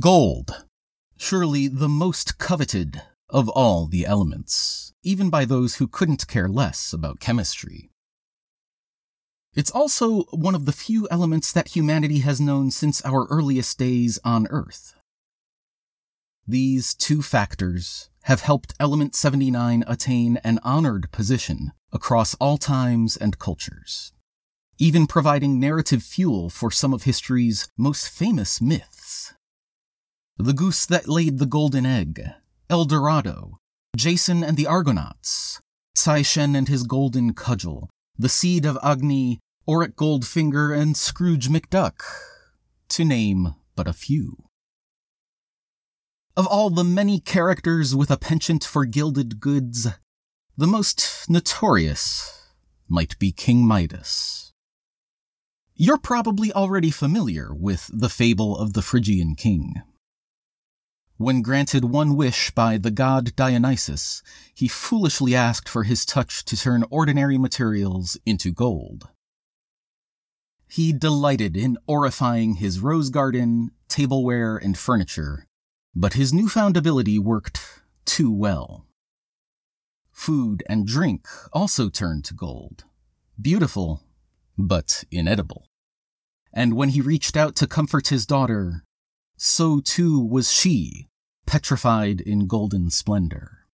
Gold. Surely the most coveted of all the elements, even by those who couldn't care less about chemistry. It's also one of the few elements that humanity has known since our earliest days on Earth. These two factors have helped Element 79 attain an honored position across all times and cultures, even providing narrative fuel for some of history's most famous myths. The goose that laid the golden egg, El Dorado, Jason and the Argonauts, Tsai Shen and his golden cudgel, the seed of Agni, Auric Goldfinger, and Scrooge McDuck, to name but a few. Of all the many characters with a penchant for gilded goods, the most notorious might be King Midas. You're probably already familiar with the fable of the Phrygian king. When granted one wish by the god Dionysus, he foolishly asked for his touch to turn ordinary materials into gold. He delighted in aurifying his rose garden, tableware, and furniture, but his newfound ability worked too well. Food and drink also turned to gold. Beautiful, but inedible. And when he reached out to comfort his daughter, so too was she, petrified in golden splendor.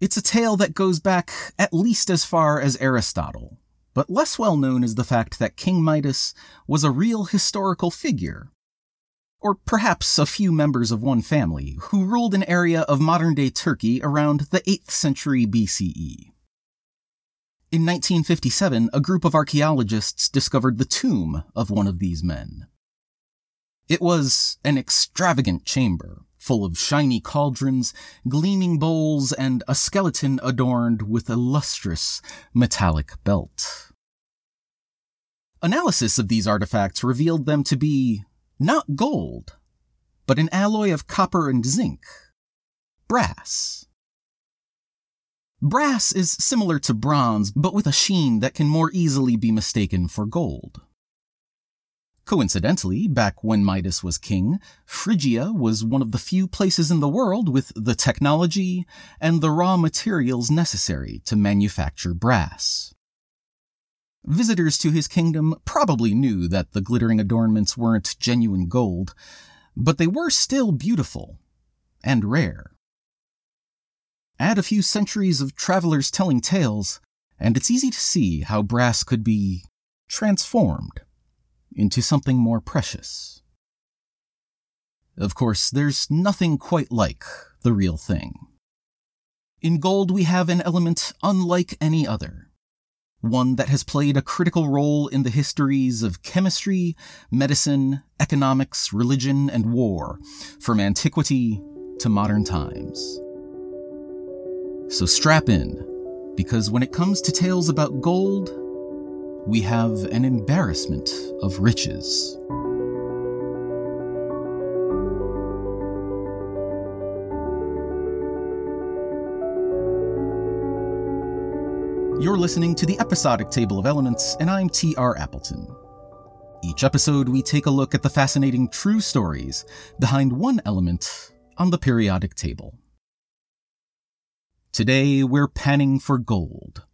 It's a tale that goes back at least as far as Aristotle, but less well known is the fact that King Midas was a real historical figure or perhaps a few members of one family, who ruled an area of modern day Turkey around the 8th century BCE. In 1957, a group of archaeologists discovered the tomb of one of these men. It was an extravagant chamber, full of shiny cauldrons, gleaming bowls, and a skeleton adorned with a lustrous metallic belt. Analysis of these artifacts revealed them to be not gold, but an alloy of copper and zinc. Brass. Brass is similar to bronze, but with a sheen that can more easily be mistaken for gold. Coincidentally, back when Midas was king, Phrygia was one of the few places in the world with the technology and the raw materials necessary to manufacture brass. Visitors to his kingdom probably knew that the glittering adornments weren't genuine gold, but they were still beautiful and rare. Add a few centuries of travelers telling tales, and it's easy to see how brass could be transformed into something more precious. Of course, there's nothing quite like the real thing. In gold, we have an element unlike any other one that has played a critical role in the histories of chemistry, medicine, economics, religion, and war, from antiquity to modern times. So strap in, because when it comes to tales about gold, we have an embarrassment of riches. You're listening to the episodic table of elements, and I'm T.R. Appleton. Each episode, we take a look at the fascinating true stories behind one element on the periodic table. Today, we're panning for gold.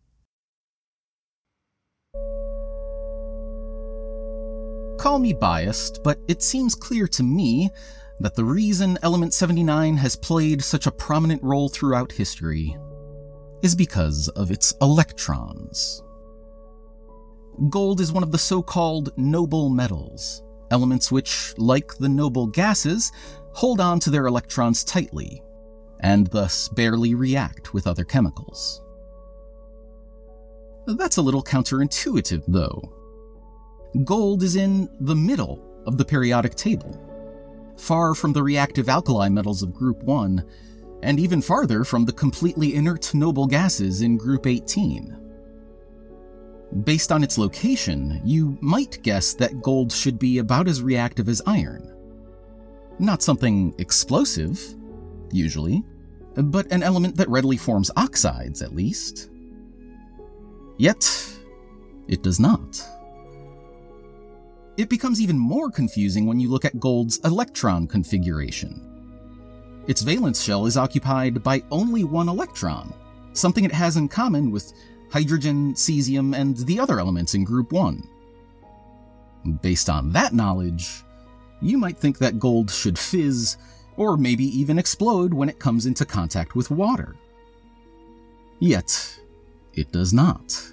Call me biased, but it seems clear to me that the reason Element 79 has played such a prominent role throughout history is because of its electrons. Gold is one of the so called noble metals, elements which, like the noble gases, hold on to their electrons tightly, and thus barely react with other chemicals. That's a little counterintuitive, though. Gold is in the middle of the periodic table, far from the reactive alkali metals of Group 1 and even farther from the completely inert noble gases in Group 18. Based on its location, you might guess that gold should be about as reactive as iron. Not something explosive, usually, but an element that readily forms oxides, at least. Yet, it does not. It becomes even more confusing when you look at gold's electron configuration. Its valence shell is occupied by only one electron, something it has in common with hydrogen, cesium, and the other elements in Group 1. Based on that knowledge, you might think that gold should fizz, or maybe even explode when it comes into contact with water. Yet, it does not.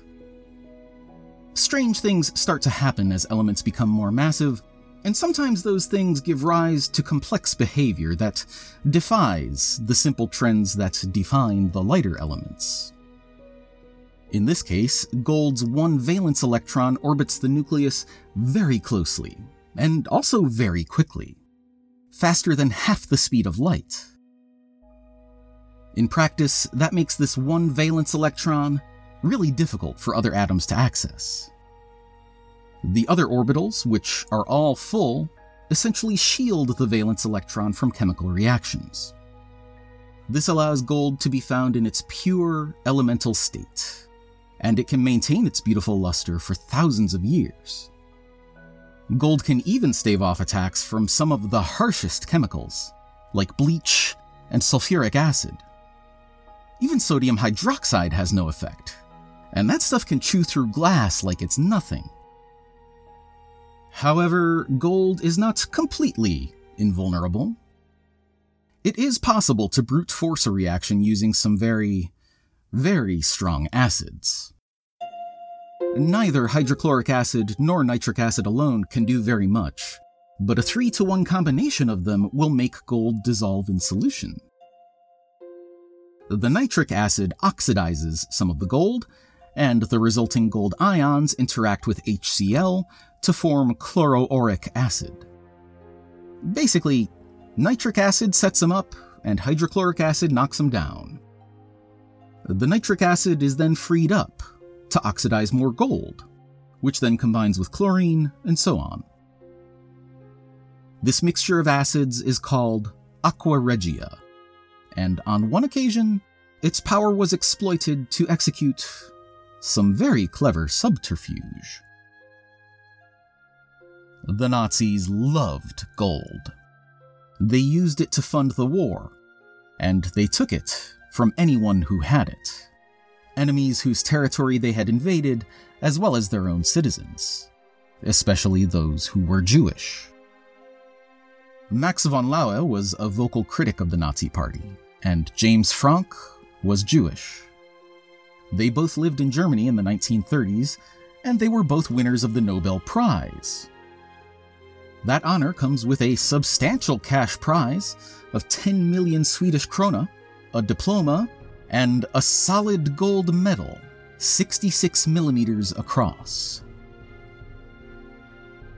Strange things start to happen as elements become more massive, and sometimes those things give rise to complex behavior that defies the simple trends that define the lighter elements. In this case, gold's one valence electron orbits the nucleus very closely, and also very quickly, faster than half the speed of light. In practice, that makes this one valence electron really difficult for other atoms to access. The other orbitals, which are all full, essentially shield the valence electron from chemical reactions. This allows gold to be found in its pure elemental state, and it can maintain its beautiful luster for thousands of years. Gold can even stave off attacks from some of the harshest chemicals, like bleach and sulfuric acid. Even sodium hydroxide has no effect, and that stuff can chew through glass like it's nothing. However, gold is not completely invulnerable. It is possible to brute force a reaction using some very, very strong acids. Neither hydrochloric acid nor nitric acid alone can do very much, but a 3 to 1 combination of them will make gold dissolve in solution. The nitric acid oxidizes some of the gold, and the resulting gold ions interact with HCl to form chloroauric acid. Basically, nitric acid sets them up, and hydrochloric acid knocks them down. The nitric acid is then freed up to oxidize more gold, which then combines with chlorine, and so on. This mixture of acids is called aqua regia, and on one occasion, its power was exploited to execute some very clever subterfuge. The Nazis loved gold. They used it to fund the war, and they took it from anyone who had it enemies whose territory they had invaded, as well as their own citizens, especially those who were Jewish. Max von Laue was a vocal critic of the Nazi Party, and James Franck was Jewish. They both lived in Germany in the 1930s, and they were both winners of the Nobel Prize. That honor comes with a substantial cash prize of 10 million Swedish krona, a diploma, and a solid gold medal, 66 millimeters across.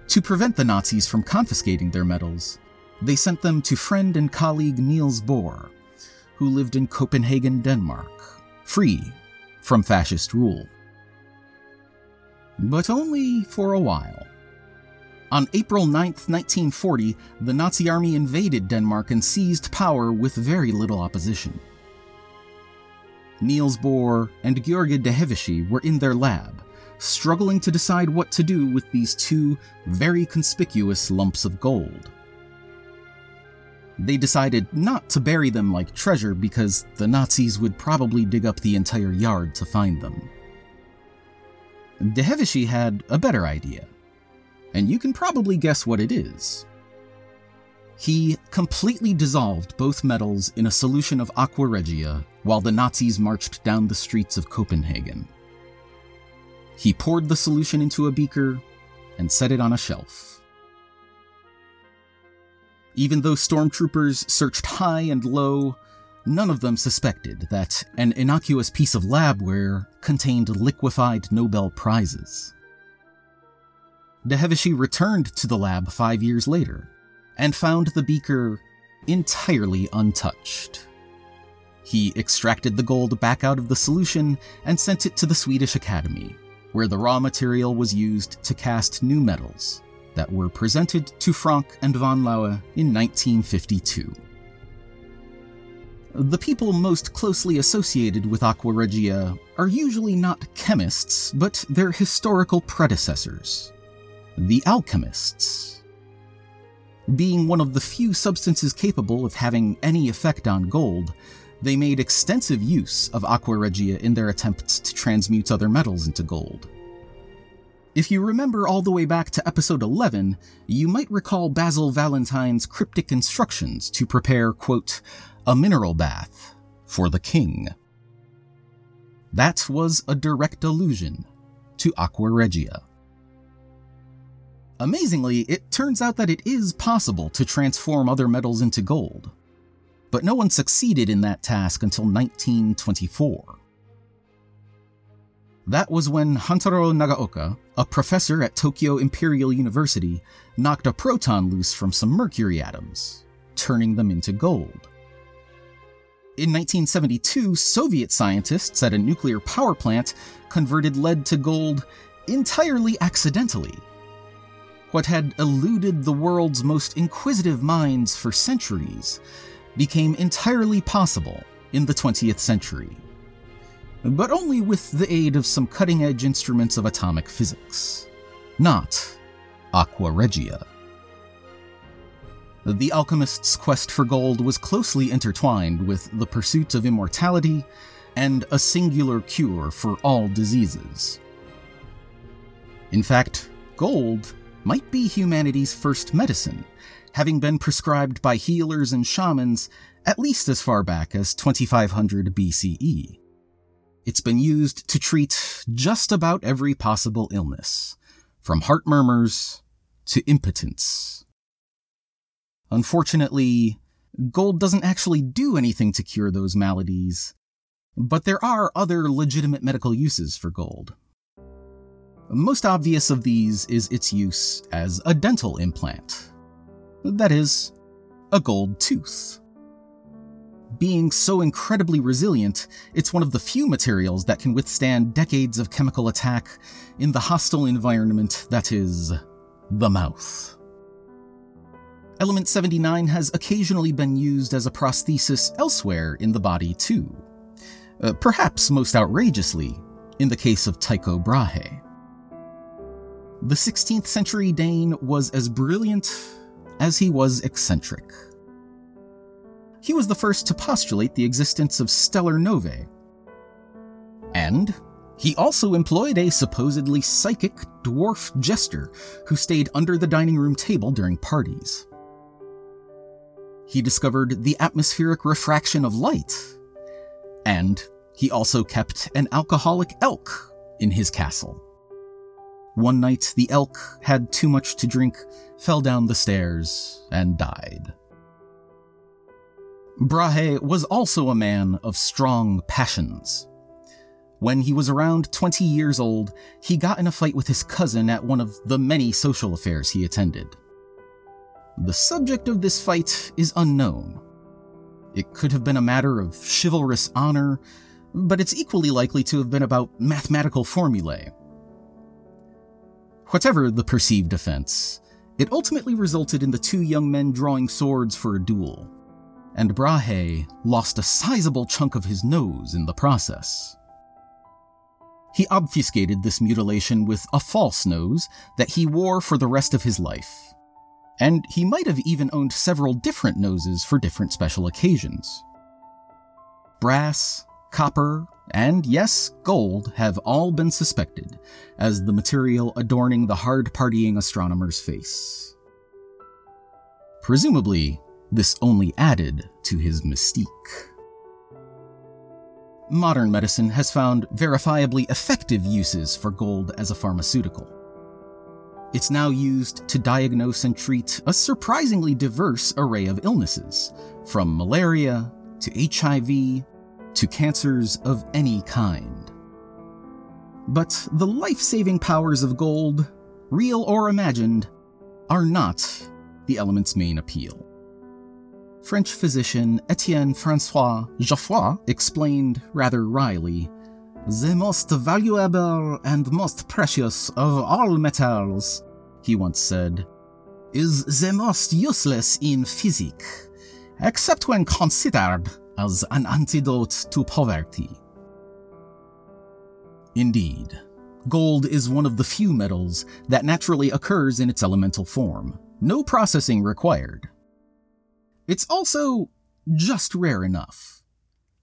To prevent the Nazis from confiscating their medals, they sent them to friend and colleague Niels Bohr, who lived in Copenhagen, Denmark, free from fascist rule. But only for a while. On April 9, 1940, the Nazi army invaded Denmark and seized power with very little opposition. Niels Bohr and George de Hevesy were in their lab, struggling to decide what to do with these two very conspicuous lumps of gold. They decided not to bury them like treasure because the Nazis would probably dig up the entire yard to find them. de Hevesy had a better idea, and you can probably guess what it is. He completely dissolved both metals in a solution of aqua regia while the Nazis marched down the streets of Copenhagen. He poured the solution into a beaker and set it on a shelf. Even though stormtroopers searched high and low, none of them suspected that an innocuous piece of labware contained liquefied Nobel Prizes. de Hevesy returned to the lab five years later and found the beaker entirely untouched. He extracted the gold back out of the solution and sent it to the Swedish Academy, where the raw material was used to cast new medals that were presented to Franck and von Laue in 1952. The people most closely associated with Aqua Regia are usually not chemists, but their historical predecessors the alchemists. Being one of the few substances capable of having any effect on gold, they made extensive use of aqua regia in their attempts to transmute other metals into gold. If you remember all the way back to episode 11, you might recall Basil Valentine's cryptic instructions to prepare, quote, a mineral bath for the king. That was a direct allusion to Aqua Regia. Amazingly, it turns out that it is possible to transform other metals into gold, but no one succeeded in that task until 1924. That was when Hantaro Nagaoka, a professor at Tokyo Imperial University, knocked a proton loose from some mercury atoms, turning them into gold. In 1972, Soviet scientists at a nuclear power plant converted lead to gold entirely accidentally. What had eluded the world's most inquisitive minds for centuries became entirely possible in the 20th century. But only with the aid of some cutting edge instruments of atomic physics. Not aqua regia. The alchemist's quest for gold was closely intertwined with the pursuit of immortality and a singular cure for all diseases. In fact, gold might be humanity's first medicine, having been prescribed by healers and shamans at least as far back as 2500 BCE. It's been used to treat just about every possible illness, from heart murmurs to impotence. Unfortunately, gold doesn't actually do anything to cure those maladies, but there are other legitimate medical uses for gold. Most obvious of these is its use as a dental implant. That is, a gold tooth. Being so incredibly resilient, it's one of the few materials that can withstand decades of chemical attack in the hostile environment that is the mouth. Element 79 has occasionally been used as a prosthesis elsewhere in the body, too. Uh, perhaps most outrageously, in the case of Tycho Brahe. The 16th century Dane was as brilliant as he was eccentric. He was the first to postulate the existence of stellar novae. And he also employed a supposedly psychic dwarf jester who stayed under the dining room table during parties. He discovered the atmospheric refraction of light. And he also kept an alcoholic elk in his castle. One night, the elk had too much to drink, fell down the stairs, and died. Brahe was also a man of strong passions. When he was around 20 years old, he got in a fight with his cousin at one of the many social affairs he attended. The subject of this fight is unknown. It could have been a matter of chivalrous honor, but it's equally likely to have been about mathematical formulae. Whatever the perceived offense, it ultimately resulted in the two young men drawing swords for a duel, and Brahe lost a sizable chunk of his nose in the process. He obfuscated this mutilation with a false nose that he wore for the rest of his life and he might have even owned several different noses for different special occasions. Brass, copper, and yes, gold have all been suspected as the material adorning the hard partying astronomer's face. Presumably, this only added to his mystique. Modern medicine has found verifiably effective uses for gold as a pharmaceutical. It's now used to diagnose and treat a surprisingly diverse array of illnesses, from malaria to HIV to cancers of any kind. But the life saving powers of gold, real or imagined, are not the element's main appeal. French physician Etienne Francois Geoffroy explained rather wryly the most valuable and most precious of all metals, he once said, is the most useless in physics, except when considered as an antidote to poverty. Indeed, Gold is one of the few metals that naturally occurs in its elemental form, no processing required. It's also just rare enough.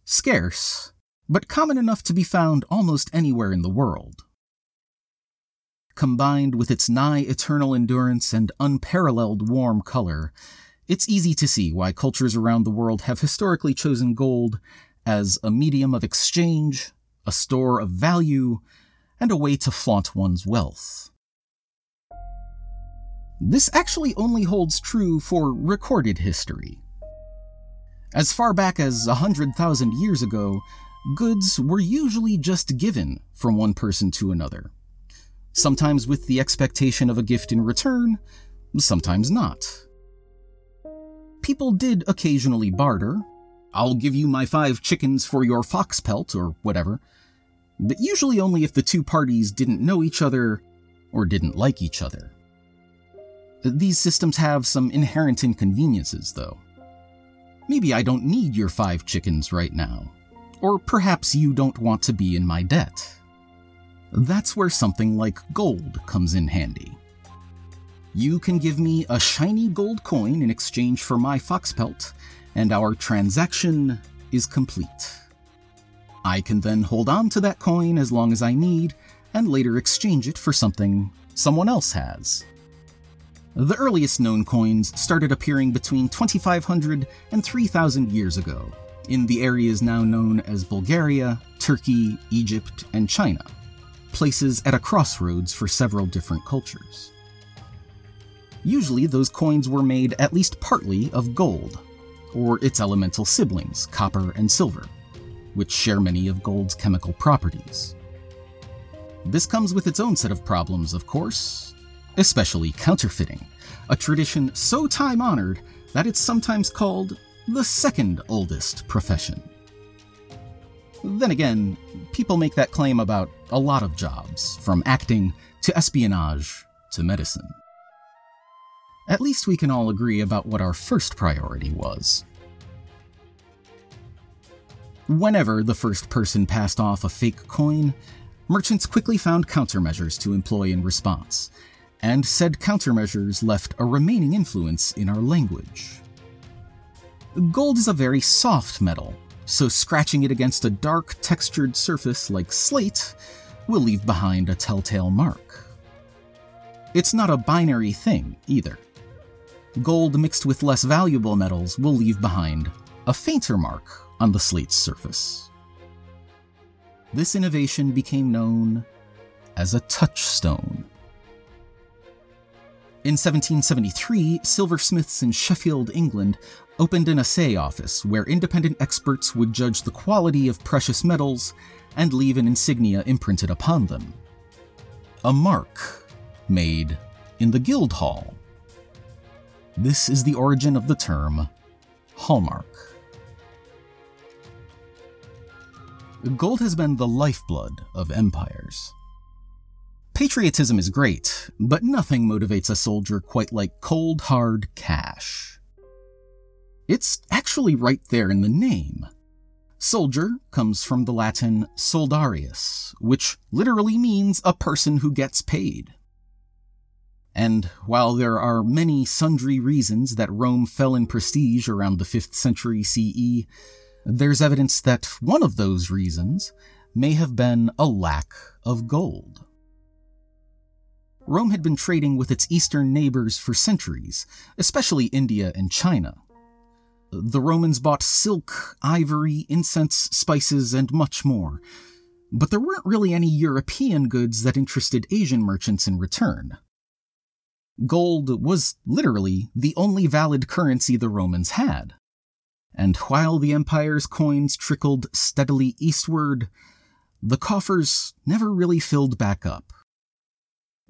Scarce, but common enough to be found almost anywhere in the world. Combined with its nigh eternal endurance and unparalleled warm color, it's easy to see why cultures around the world have historically chosen gold as a medium of exchange, a store of value, and a way to flaunt one's wealth. This actually only holds true for recorded history. As far back as a hundred thousand years ago, goods were usually just given from one person to another. Sometimes with the expectation of a gift in return, sometimes not. People did occasionally barter. I'll give you my five chickens for your fox pelt, or whatever. But usually only if the two parties didn't know each other or didn't like each other. These systems have some inherent inconveniences, though. Maybe I don't need your five chickens right now. Or perhaps you don't want to be in my debt. That's where something like gold comes in handy. You can give me a shiny gold coin in exchange for my fox pelt, and our transaction is complete. I can then hold on to that coin as long as I need, and later exchange it for something someone else has. The earliest known coins started appearing between 2500 and 3000 years ago, in the areas now known as Bulgaria, Turkey, Egypt, and China, places at a crossroads for several different cultures. Usually, those coins were made at least partly of gold, or its elemental siblings, copper and silver, which share many of gold's chemical properties. This comes with its own set of problems, of course, especially counterfeiting, a tradition so time honored that it's sometimes called the second oldest profession. Then again, people make that claim about a lot of jobs, from acting to espionage to medicine. At least we can all agree about what our first priority was. Whenever the first person passed off a fake coin, merchants quickly found countermeasures to employ in response, and said countermeasures left a remaining influence in our language. Gold is a very soft metal, so scratching it against a dark, textured surface like slate will leave behind a telltale mark. It's not a binary thing, either. Gold mixed with less valuable metals will leave behind a fainter mark on the slate's surface. This innovation became known as a touchstone. In 1773, silversmiths in Sheffield, England, opened an assay office where independent experts would judge the quality of precious metals and leave an insignia imprinted upon them. A mark made in the Guildhall. This is the origin of the term hallmark. Gold has been the lifeblood of empires. Patriotism is great, but nothing motivates a soldier quite like cold, hard cash. It's actually right there in the name. Soldier comes from the Latin soldarius, which literally means a person who gets paid. And while there are many sundry reasons that Rome fell in prestige around the 5th century CE, there's evidence that one of those reasons may have been a lack of gold. Rome had been trading with its eastern neighbors for centuries, especially India and China. The Romans bought silk, ivory, incense, spices, and much more. But there weren't really any European goods that interested Asian merchants in return. Gold was literally the only valid currency the Romans had. And while the empire's coins trickled steadily eastward, the coffers never really filled back up.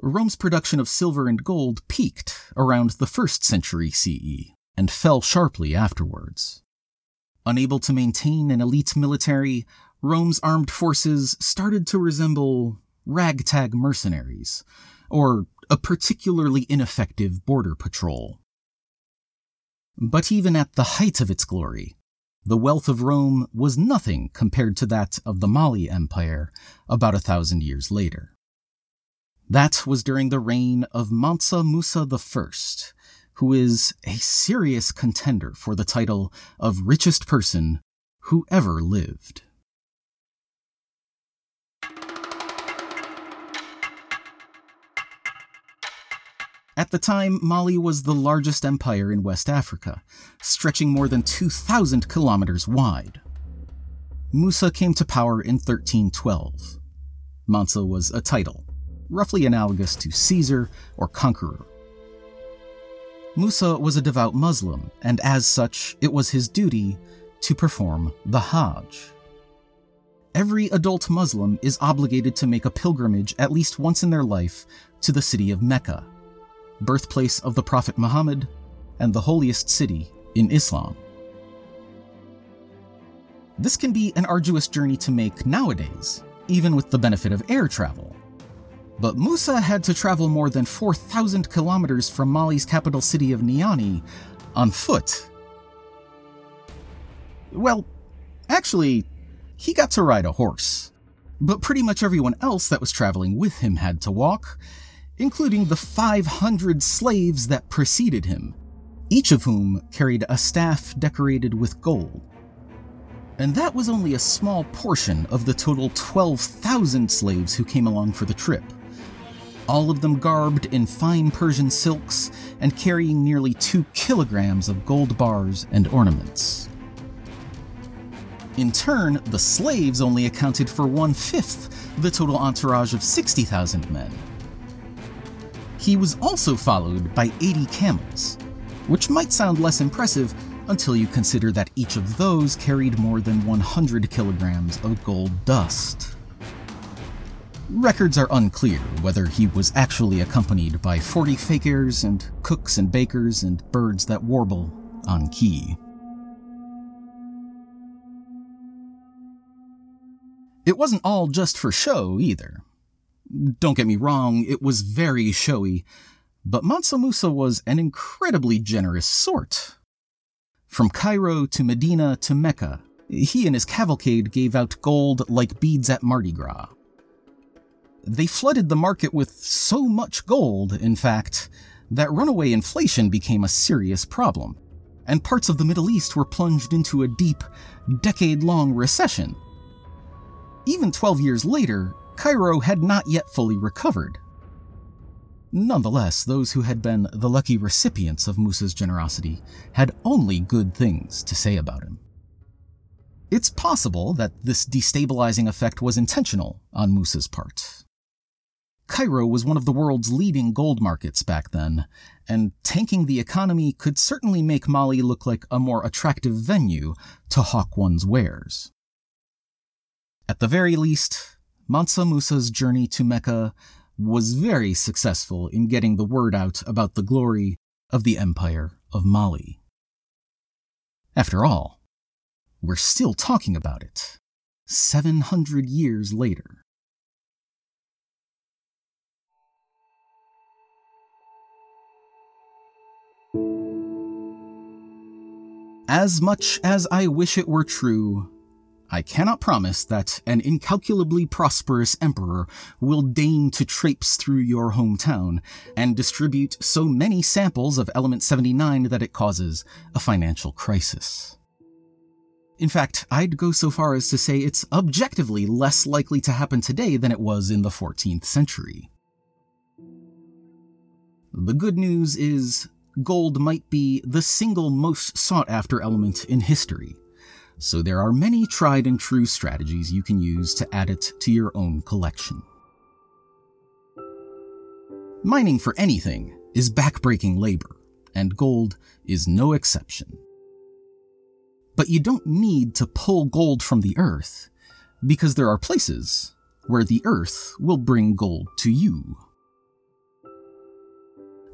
Rome's production of silver and gold peaked around the 1st century CE and fell sharply afterwards. Unable to maintain an elite military, Rome's armed forces started to resemble ragtag mercenaries, or a particularly ineffective border patrol. But even at the height of its glory, the wealth of Rome was nothing compared to that of the Mali Empire about a thousand years later. That was during the reign of Mansa Musa I, who is a serious contender for the title of richest person who ever lived. At the time, Mali was the largest empire in West Africa, stretching more than 2,000 kilometers wide. Musa came to power in 1312. Mansa was a title, roughly analogous to Caesar or conqueror. Musa was a devout Muslim, and as such, it was his duty to perform the Hajj. Every adult Muslim is obligated to make a pilgrimage at least once in their life to the city of Mecca, birthplace of the Prophet Muhammad and the holiest city in Islam. This can be an arduous journey to make nowadays, even with the benefit of air travel. But Musa had to travel more than 4,000 kilometers from Mali's capital city of Niani on foot. Well, actually, he got to ride a horse. But pretty much everyone else that was traveling with him had to walk, including the 500 slaves that preceded him, each of whom carried a staff decorated with gold. And that was only a small portion of the total 12,000 slaves who came along for the trip. All of them garbed in fine Persian silks and carrying nearly two kilograms of gold bars and ornaments. In turn, the slaves only accounted for one fifth the total entourage of 60,000 men. He was also followed by 80 camels, which might sound less impressive until you consider that each of those carried more than 100 kilograms of gold dust. Records are unclear whether he was actually accompanied by 40 fakirs and cooks and bakers and birds that warble on key. It wasn't all just for show either. Don't get me wrong, it was very showy, but Mansa Musa was an incredibly generous sort. From Cairo to Medina to Mecca, he and his cavalcade gave out gold like beads at Mardi Gras. They flooded the market with so much gold, in fact, that runaway inflation became a serious problem, and parts of the Middle East were plunged into a deep, decade long recession. Even 12 years later, Cairo had not yet fully recovered. Nonetheless, those who had been the lucky recipients of Musa's generosity had only good things to say about him. It's possible that this destabilizing effect was intentional on Musa's part. Cairo was one of the world's leading gold markets back then, and tanking the economy could certainly make Mali look like a more attractive venue to hawk one's wares. At the very least, Mansa Musa's journey to Mecca was very successful in getting the word out about the glory of the Empire of Mali. After all, we're still talking about it, 700 years later. As much as I wish it were true, I cannot promise that an incalculably prosperous emperor will deign to traipse through your hometown and distribute so many samples of Element 79 that it causes a financial crisis. In fact, I'd go so far as to say it's objectively less likely to happen today than it was in the 14th century. The good news is, gold might be the single most sought after element in history so there are many tried and true strategies you can use to add it to your own collection. Mining for anything is backbreaking labor, and gold is no exception. But you don't need to pull gold from the earth, because there are places where the earth will bring gold to you.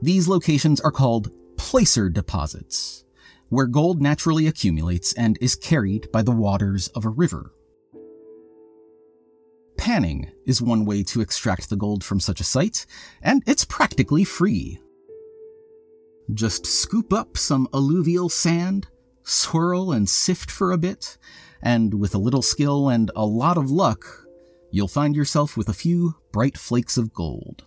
These locations are called placer deposits, where gold naturally accumulates and is carried by the waters of a river. Panning is one way to extract the gold from such a site, and it's practically free. Just scoop up some alluvial sand, swirl and sift for a bit, and with a little skill and a lot of luck, you'll find yourself with a few bright flakes of gold.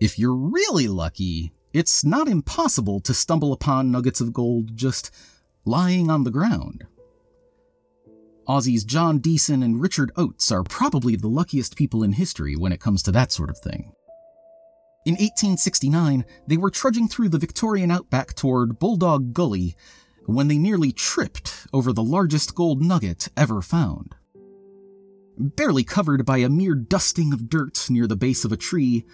If you're really lucky, it's not impossible to stumble upon nuggets of gold just lying on the ground. Aussie's John Deason and Richard Oates are probably the luckiest people in history when it comes to that sort of thing. In 1869, they were trudging through the Victorian outback toward Bulldog Gully when they nearly tripped over the largest gold nugget ever found. Barely covered by a mere dusting of dirt near the base of a tree,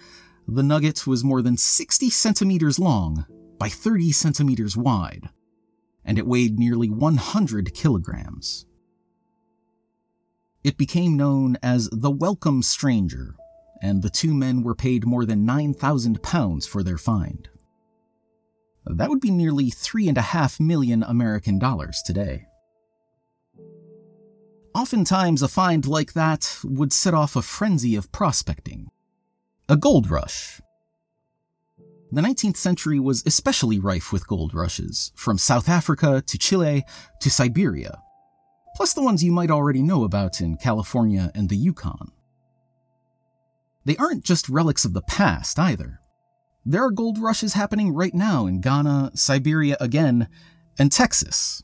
the nugget was more than 60 centimeters long by 30 centimeters wide, and it weighed nearly 100 kilograms. It became known as the Welcome Stranger, and the two men were paid more than 9,000 pounds for their find. That would be nearly three and a half million American dollars today. Oftentimes, a find like that would set off a frenzy of prospecting, a gold rush. The 19th century was especially rife with gold rushes, from South Africa to Chile to Siberia, plus the ones you might already know about in California and the Yukon. They aren't just relics of the past either. There are gold rushes happening right now in Ghana, Siberia again, and Texas.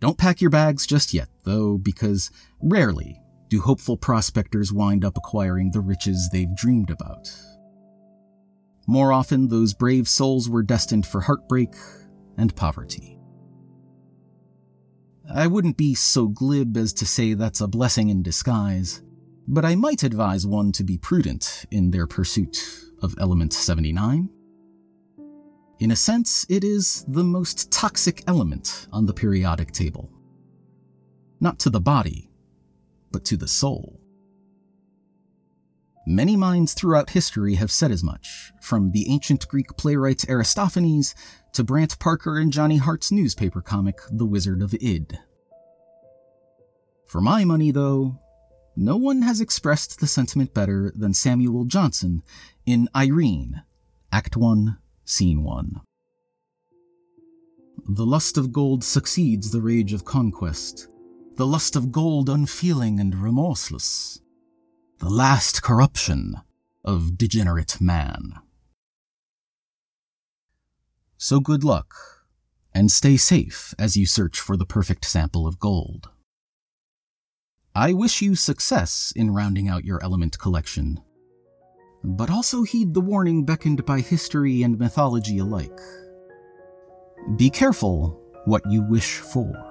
Don't pack your bags just yet, though, because rarely do hopeful prospectors wind up acquiring the riches they've dreamed about. More often, those brave souls were destined for heartbreak and poverty. I wouldn't be so glib as to say that's a blessing in disguise, but I might advise one to be prudent in their pursuit of element 79. In a sense, it is the most toxic element on the periodic table. Not to the body, but to the soul. Many minds throughout history have said as much, from the ancient Greek playwright Aristophanes to Brant Parker and Johnny Hart's newspaper comic, The Wizard of Id. For my money, though, no one has expressed the sentiment better than Samuel Johnson in Irene, Act 1, Scene 1. The lust of gold succeeds the rage of conquest, the lust of gold unfeeling and remorseless, the last corruption of degenerate man. So good luck, and stay safe as you search for the perfect sample of gold. I wish you success in rounding out your element collection, but also heed the warning beckoned by history and mythology alike. Be careful what you wish for.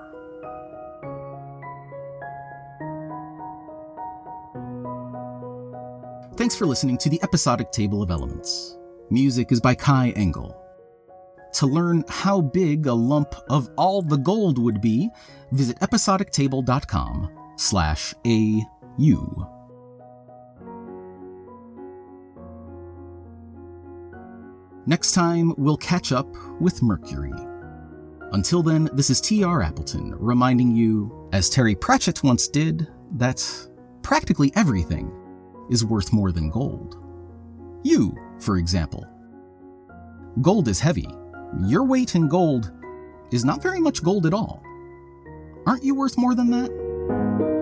Thanks for listening to the episodic table of elements. Music is by Kai Engel. To learn how big a lump of all the gold would be, visit episodictable.com slash AU. Next time, we'll catch up with Mercury. Until then, this is T.R. Appleton reminding you, as Terry Pratchett once did, that practically everything is worth more than gold. You, for example. Gold is heavy. Your weight in gold is not very much gold at all. Aren't you worth more than that?